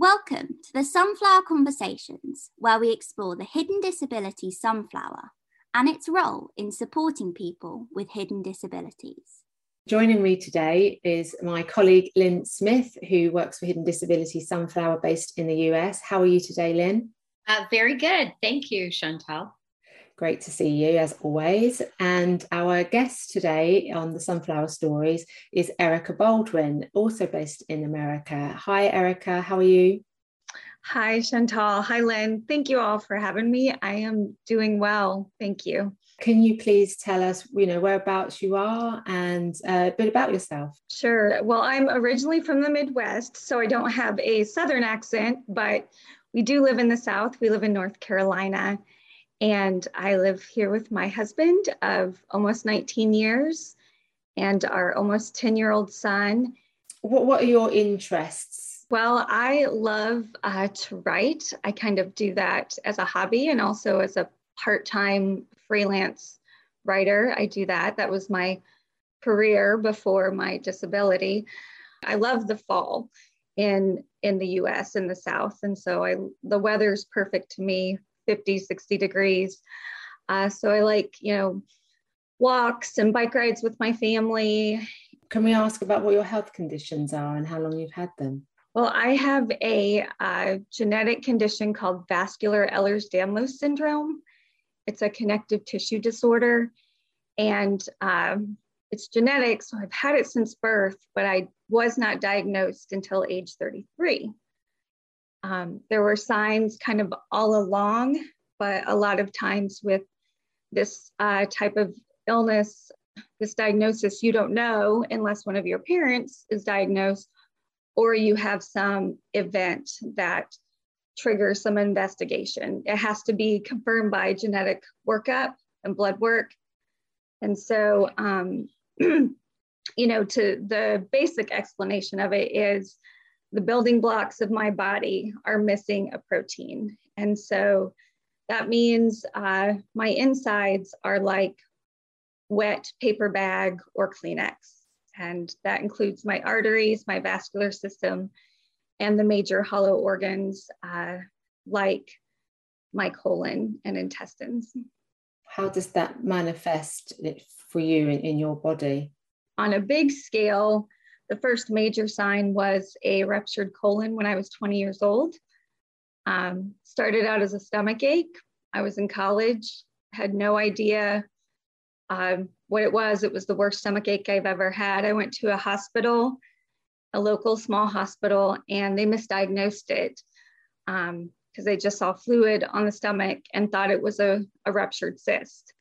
Welcome to the Sunflower Conversations, where we explore the hidden disability sunflower and its role in supporting people with hidden disabilities. Joining me today is my colleague Lynn Smith, who works for Hidden Disability Sunflower based in the US. How are you today, Lynn? Uh, very good. Thank you, Chantal. Great to see you as always. And our guest today on the Sunflower Stories is Erica Baldwin, also based in America. Hi, Erica. How are you? Hi, Chantal. Hi, Lynn. Thank you all for having me. I am doing well. Thank you. Can you please tell us, you know, whereabouts you are and a bit about yourself? Sure. Well, I'm originally from the Midwest, so I don't have a Southern accent, but we do live in the South. We live in North Carolina. And I live here with my husband of almost 19 years and our almost 10 year old son. What, what are your interests? Well, I love uh, to write. I kind of do that as a hobby and also as a part time freelance writer. I do that. That was my career before my disability. I love the fall in in the US in the south and so I the weather's perfect to me 50, 60 degrees. Uh, so I like, you know, walks and bike rides with my family. Can we ask about what your health conditions are and how long you've had them? Well, I have a uh, genetic condition called vascular Ehlers-Danlos syndrome. It's a connective tissue disorder, and um, it's genetic. So I've had it since birth, but I was not diagnosed until age 33. Um, there were signs kind of all along, but a lot of times with this uh, type of illness, this diagnosis, you don't know unless one of your parents is diagnosed or you have some event that triggers some investigation. It has to be confirmed by genetic workup and blood work. And so, um, you know, to the basic explanation of it is the building blocks of my body are missing a protein. And so that means uh, my insides are like wet paper bag or Kleenex. And that includes my arteries, my vascular system, and the major hollow organs uh, like my colon and intestines. How does that manifest for you in, in your body? On a big scale, the first major sign was a ruptured colon when I was 20 years old. Um, started out as a stomach ache. I was in college, had no idea um, what it was. It was the worst stomach ache I've ever had. I went to a hospital, a local small hospital, and they misdiagnosed it because um, they just saw fluid on the stomach and thought it was a, a ruptured cyst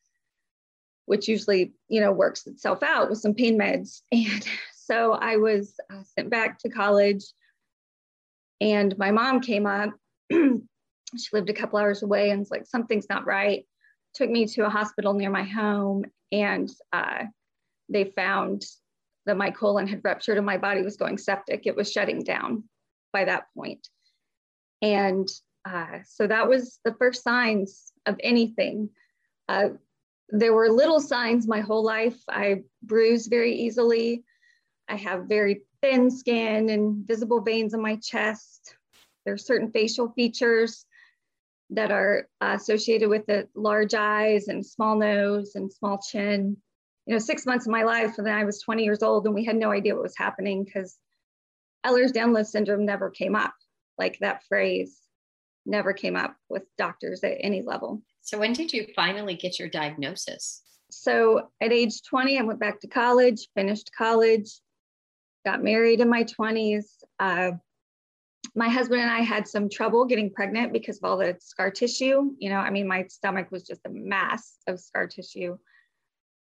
which usually you know works itself out with some pain meds and so I was uh, sent back to college, and my mom came up. she lived a couple hours away and was like, something's not right. Took me to a hospital near my home, and uh, they found that my colon had ruptured and my body was going septic. It was shutting down by that point. And uh, so that was the first signs of anything. Uh, there were little signs my whole life. I bruised very easily. I have very thin skin and visible veins in my chest. There are certain facial features that are associated with the large eyes and small nose and small chin. You know, six months of my life, and then I was 20 years old, and we had no idea what was happening because Ehlers-Danlos syndrome never came up. Like that phrase never came up with doctors at any level. So when did you finally get your diagnosis? So at age 20, I went back to college, finished college, got married in my 20s. Uh, my husband and I had some trouble getting pregnant because of all the scar tissue. You know, I mean, my stomach was just a mass of scar tissue.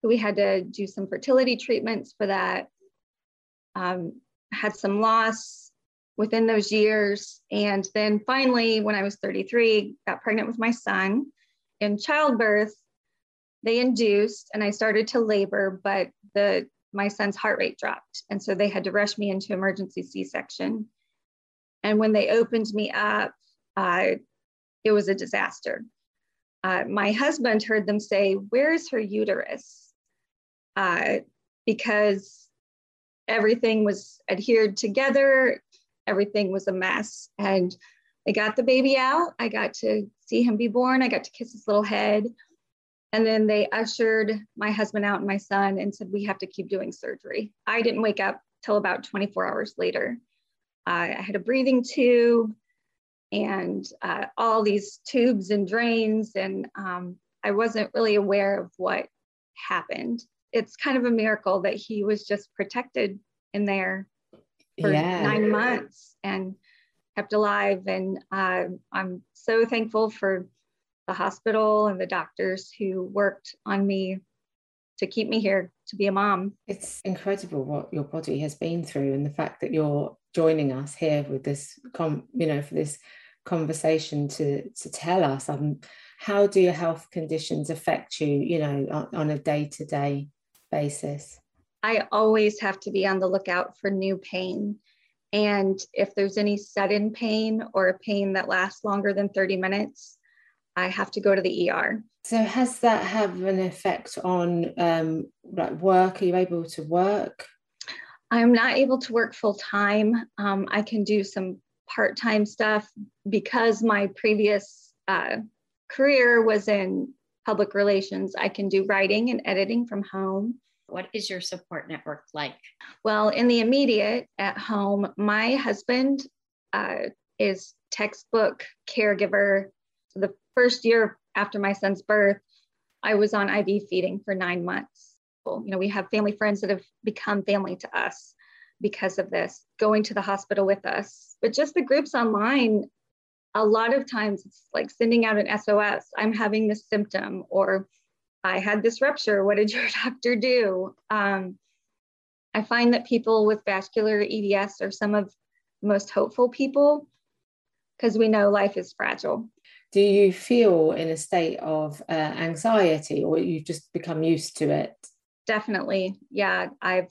We had to do some fertility treatments for that. Um, had some loss within those years. And then finally, when I was 33, got pregnant with my son. In childbirth, they induced and I started to labor, but the my son's heart rate dropped. And so they had to rush me into emergency C section. And when they opened me up, uh, it was a disaster. Uh, my husband heard them say, Where's her uterus? Uh, because everything was adhered together, everything was a mess. And they got the baby out. I got to see him be born. I got to kiss his little head. And then they ushered my husband out and my son and said, We have to keep doing surgery. I didn't wake up till about 24 hours later. Uh, I had a breathing tube and uh, all these tubes and drains, and um, I wasn't really aware of what happened. It's kind of a miracle that he was just protected in there for yeah. nine months and kept alive. And uh, I'm so thankful for the hospital and the doctors who worked on me to keep me here to be a mom. It's incredible what your body has been through and the fact that you're joining us here with this com- you know for this conversation to to tell us um how do your health conditions affect you you know on, on a day-to-day basis i always have to be on the lookout for new pain and if there's any sudden pain or a pain that lasts longer than 30 minutes I have to go to the ER. So has that have an effect on um, like work? Are you able to work? I'm not able to work full time. Um, I can do some part time stuff because my previous uh, career was in public relations. I can do writing and editing from home. What is your support network like? Well, in the immediate at home, my husband uh, is textbook caregiver. The first year after my son's birth, I was on IV feeding for nine months. You know, we have family friends that have become family to us because of this, going to the hospital with us. But just the groups online, a lot of times it's like sending out an SOS I'm having this symptom, or I had this rupture. What did your doctor do? Um, I find that people with vascular EDS are some of the most hopeful people because we know life is fragile do you feel in a state of uh, anxiety or you've just become used to it? Definitely. Yeah. I've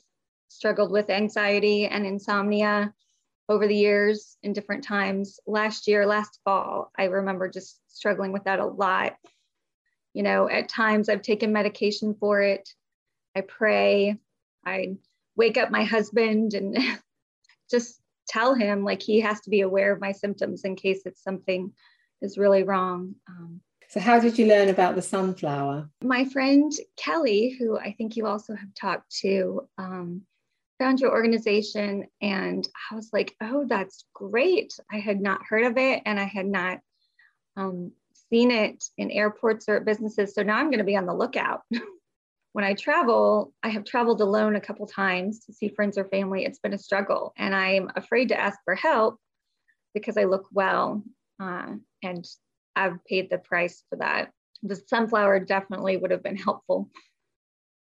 struggled with anxiety and insomnia over the years in different times. Last year, last fall, I remember just struggling with that a lot. You know, at times I've taken medication for it. I pray. I wake up my husband and just tell him like he has to be aware of my symptoms in case it's something is really wrong. Um, so, how did you learn about the sunflower? My friend Kelly, who I think you also have talked to, um, found your organization, and I was like, oh, that's great. I had not heard of it, and I had not um, seen it in airports or at businesses. So now I'm going to be on the lookout. when I travel, I have traveled alone a couple times to see friends or family. It's been a struggle, and I'm afraid to ask for help because I look well. Uh, and I've paid the price for that. The sunflower definitely would have been helpful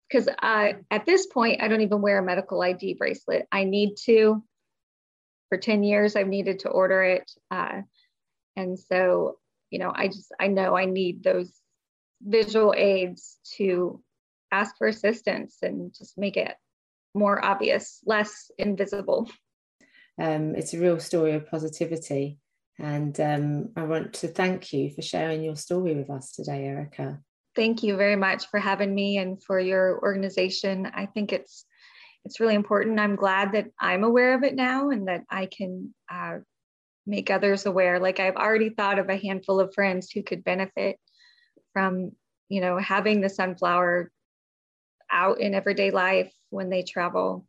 because at this point, I don't even wear a medical ID bracelet. I need to. For 10 years, I've needed to order it. Uh, and so, you know, I just, I know I need those visual aids to ask for assistance and just make it more obvious, less invisible. Um, it's a real story of positivity. And um, I want to thank you for sharing your story with us today, Erica. Thank you very much for having me and for your organization. I think it's it's really important. I'm glad that I'm aware of it now and that I can uh, make others aware. Like I've already thought of a handful of friends who could benefit from, you know, having the sunflower out in everyday life when they travel.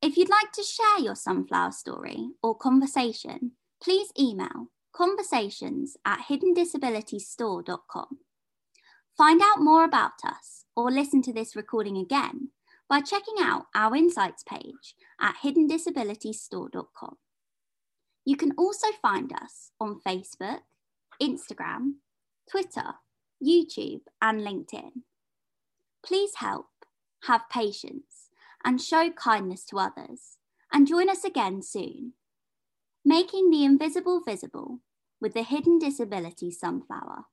If you'd like to share your sunflower story or conversation, please email conversations at hiddendisabilitiesstore.com. Find out more about us or listen to this recording again by checking out our insights page at hiddendisabilitiesstore.com. You can also find us on Facebook, Instagram, Twitter, YouTube, and LinkedIn. Please help, have patience, and show kindness to others, and join us again soon making the invisible visible with the hidden disability sunflower.